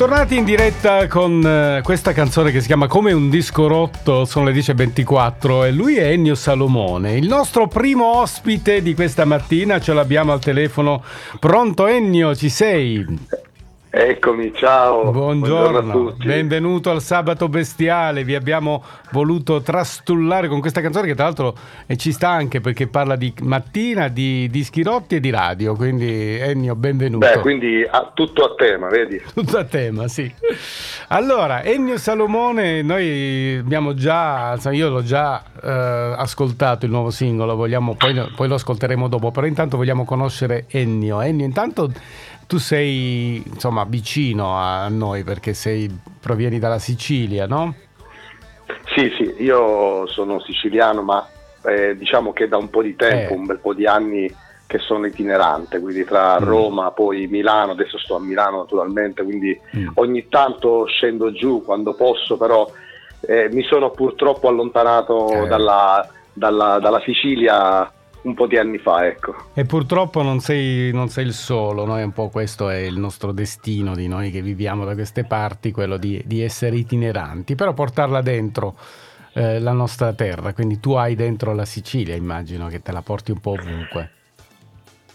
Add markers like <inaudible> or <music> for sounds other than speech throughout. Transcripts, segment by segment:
Tornati in diretta con eh, questa canzone che si chiama Come un disco rotto, sono le 10.24 e lui è Ennio Salomone, il nostro primo ospite di questa mattina, ce l'abbiamo al telefono. Pronto Ennio, ci sei? Eccomi, ciao. Buongiorno, benvenuto al Sabato Bestiale. Vi abbiamo voluto trastullare con questa canzone che tra l'altro eh, ci sta anche perché parla di mattina, di dischi rotti e di radio. Quindi Ennio, benvenuto. Beh, quindi a, tutto a tema, vedi? <laughs> Tutto a tema, sì. Allora, Ennio Salomone, noi abbiamo già, io l'ho già eh, ascoltato il nuovo singolo, vogliamo, poi, poi lo ascolteremo dopo, però intanto vogliamo conoscere Ennio. Ennio, intanto tu sei insomma vicino a noi perché sei, provieni dalla Sicilia, no? Sì, sì, io sono siciliano, ma eh, diciamo che da un po' di tempo, eh. un bel po' di anni che sono itinerante, quindi tra mm. Roma, poi Milano, adesso sto a Milano naturalmente, quindi mm. ogni tanto scendo giù quando posso, però eh, mi sono purtroppo allontanato eh. dalla, dalla, dalla Sicilia un po' di anni fa, ecco. E purtroppo non sei, non sei il solo, noi un po' questo è il nostro destino di noi che viviamo da queste parti, quello di, di essere itineranti, però portarla dentro eh, la nostra terra, quindi tu hai dentro la Sicilia, immagino che te la porti un po' ovunque.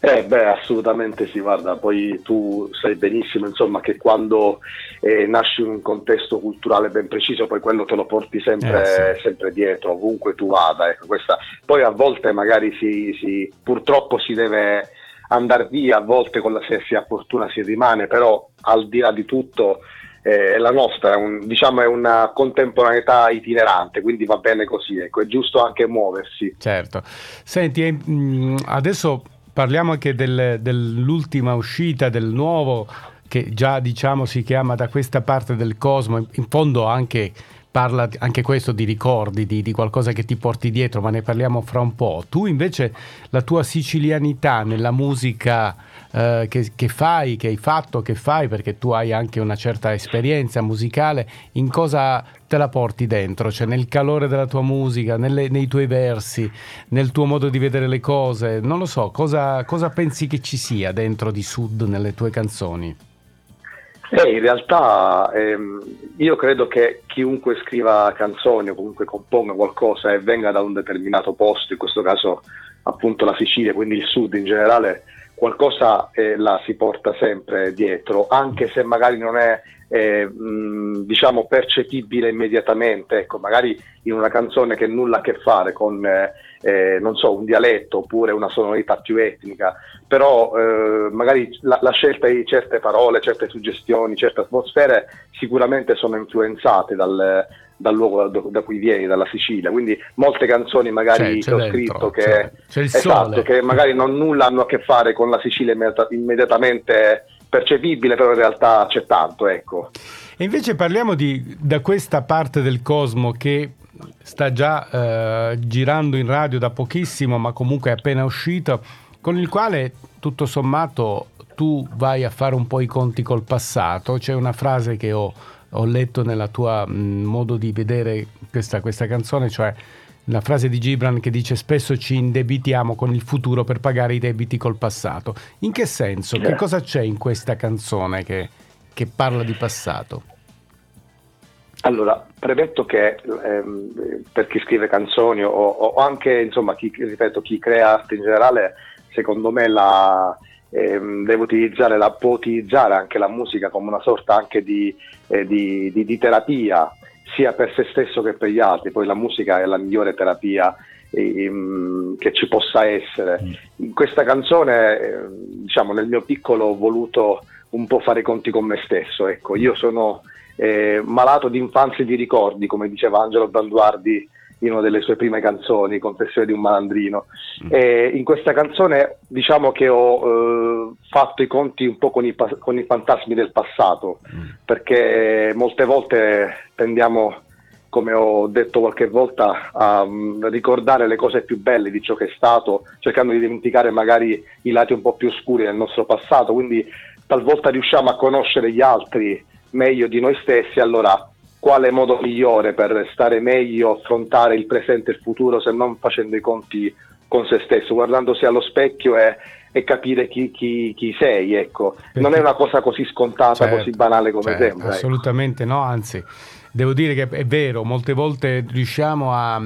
Eh beh, assolutamente sì, guarda, poi tu sai benissimo insomma, che quando eh, nasci in un contesto culturale ben preciso, poi quello te lo porti sempre, eh, sì. sempre dietro, ovunque tu vada. Ecco, questa... Poi a volte magari si, si, purtroppo si deve andare via, a volte con la, se si ha fortuna si rimane, però al di là di tutto eh, la nostra è, un, diciamo, è, una contemporaneità itinerante, quindi va bene così, ecco, è giusto anche muoversi. Certo. Senti, mm, adesso parliamo anche del, dell'ultima uscita, del nuovo, che già diciamo si chiama da questa parte del cosmo, in fondo anche parla anche questo di ricordi, di, di, qualcosa che ti porti dietro, ma ne parliamo fra un po'. Tu invece la tua sicilianità nella musica eh, che, che, fai, che hai fatto, che fai, perché tu hai anche una certa esperienza musicale, in cosa te la porti dentro? Cioè nel calore della tua musica, nelle, nei tuoi versi, nel tuo modo di vedere le cose, non lo so, cosa, cosa pensi che ci sia dentro di Sud nelle tue canzoni? Eh, in realtà ehm, io credo che chiunque scriva canzoni o comunque componga qualcosa e venga da un determinato posto, in questo caso appunto la Sicilia, quindi il sud in generale, qualcosa eh, la si porta sempre dietro, anche se magari non è eh, mh, diciamo percepibile immediatamente, ecco, magari in una canzone che nulla a che fare con eh, non so, un dialetto oppure una sonorità più etnica, però eh, magari la, la, scelta di certe parole, certe suggestioni, certe atmosfere sicuramente sono influenzate dal, dal luogo da, da, cui vieni, dalla Sicilia. Quindi molte canzoni magari c'è, che ho dentro, scritto che, c'è, c'è esatto, che magari non nulla hanno a che fare con la Sicilia immediatamente percepibile, però in realtà c'è tanto, ecco. E invece parliamo di, da questa parte del cosmo che sta già eh, girando in radio da pochissimo, ma comunque è appena uscito, con il quale tutto sommato tu vai a fare un po' i conti col passato. C'è una frase che ho, ho letto nel tuo mm, modo di vedere questa, questa canzone, cioè la frase di Gibran che dice spesso ci indebitiamo con il futuro per pagare i debiti col passato. In che senso? Che cosa c'è in questa canzone che, che parla di passato? Allora, premetto che ehm, per chi scrive canzoni o, o, anche insomma chi, ripeto, chi crea arte in generale, secondo me la, ehm, deve utilizzare la, può utilizzare anche la musica come una sorta anche di, eh, di, di, di terapia sia per se stesso che per gli altri, poi la musica è la migliore terapia ehm, che ci possa essere. Mm. In questa canzone, eh, diciamo, nel mio piccolo ho voluto un po' fare i conti con me stesso, ecco, io sono eh, malato di infanzia e di ricordi, come diceva Angelo Branduardi in una delle sue prime canzoni, Confessione di un malandrino. Mm. E in questa canzone diciamo che ho eh, fatto i conti un po' con i, con i fantasmi del passato, mm. perché molte volte tendiamo, come ho detto qualche volta, a um, ricordare le cose più belle di ciò che è stato, cercando di dimenticare magari i lati un po' più oscuri del nostro passato, quindi talvolta riusciamo a conoscere gli altri meglio di noi stessi, allora quale modo migliore per stare meglio, affrontare il presente e il futuro se non facendo i conti con se stesso, guardandosi allo specchio e, e capire chi, chi, chi, sei. Ecco. Perché, non è una cosa così scontata, certo, così banale come certo, sembra. Ecco. Assolutamente ecco. no, anzi, devo dire che è vero, molte volte riusciamo a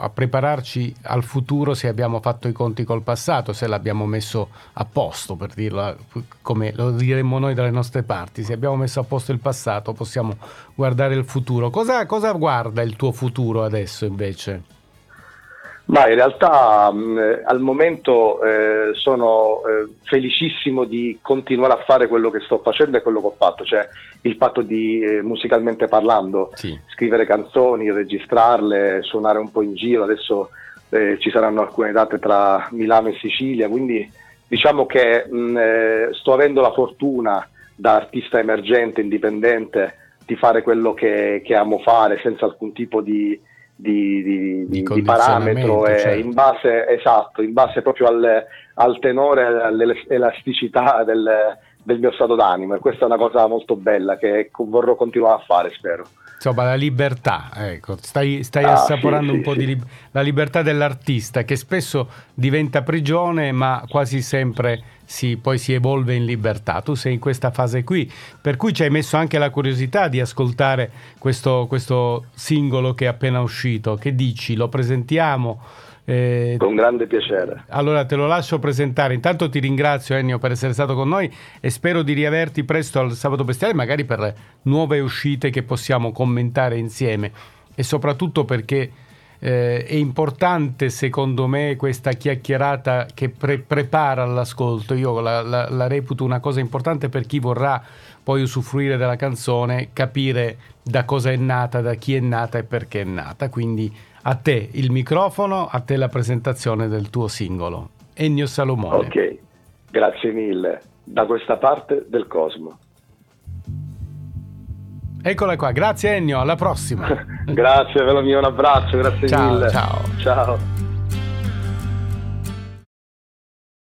a prepararci al futuro se abbiamo fatto i conti col passato, se l'abbiamo messo a posto, per dirlo come lo diremmo noi dalle nostre parti. Se abbiamo messo a posto il passato possiamo guardare il futuro. Cosa, cosa guarda il tuo futuro adesso invece? Ma in realtà mh, al momento eh, sono eh, felicissimo di continuare a fare quello che sto facendo e quello che ho fatto, cioè il fatto di eh, musicalmente parlando, sì. scrivere canzoni, registrarle, suonare un po' in giro, adesso eh, ci saranno alcune date tra Milano e Sicilia, quindi diciamo che mh, eh, sto avendo la fortuna da artista emergente, indipendente, di fare quello che, che amo fare senza alcun tipo di di, di, di, di parametro certo. in base esatto, in base proprio al, al tenore all'elasticità del, del, mio stato d'animo e questa è una cosa molto bella che vorrò continuare a fare spero insomma la libertà ecco stai, stai ah, assaporando sì, un sì, po' sì. di la libertà dell'artista che spesso diventa prigione ma quasi sempre si, poi si evolve in libertà. Tu sei in questa fase qui, per cui ci hai messo anche la curiosità di ascoltare questo, questo singolo che è appena uscito. Che dici? Lo presentiamo? Eh, con grande piacere. Allora te lo lascio presentare. Intanto ti ringrazio Ennio per essere stato con noi e spero di riaverti presto al sabato bestiale, magari per nuove uscite che possiamo commentare insieme e soprattutto perché eh, è importante secondo me questa chiacchierata che pre- prepara l'ascolto. Io la, la, la reputo una cosa importante per chi vorrà poi usufruire della canzone, capire da cosa è nata, da chi è nata e perché è nata. Quindi a te il microfono, a te la presentazione del tuo singolo. Ennio Salomone. Ok, grazie mille. Da questa parte del cosmo. Eccola qua, grazie Ennio, alla prossima. <laughs> grazie, ve lo mio, un abbraccio, grazie ciao, mille. Ciao. Ciao.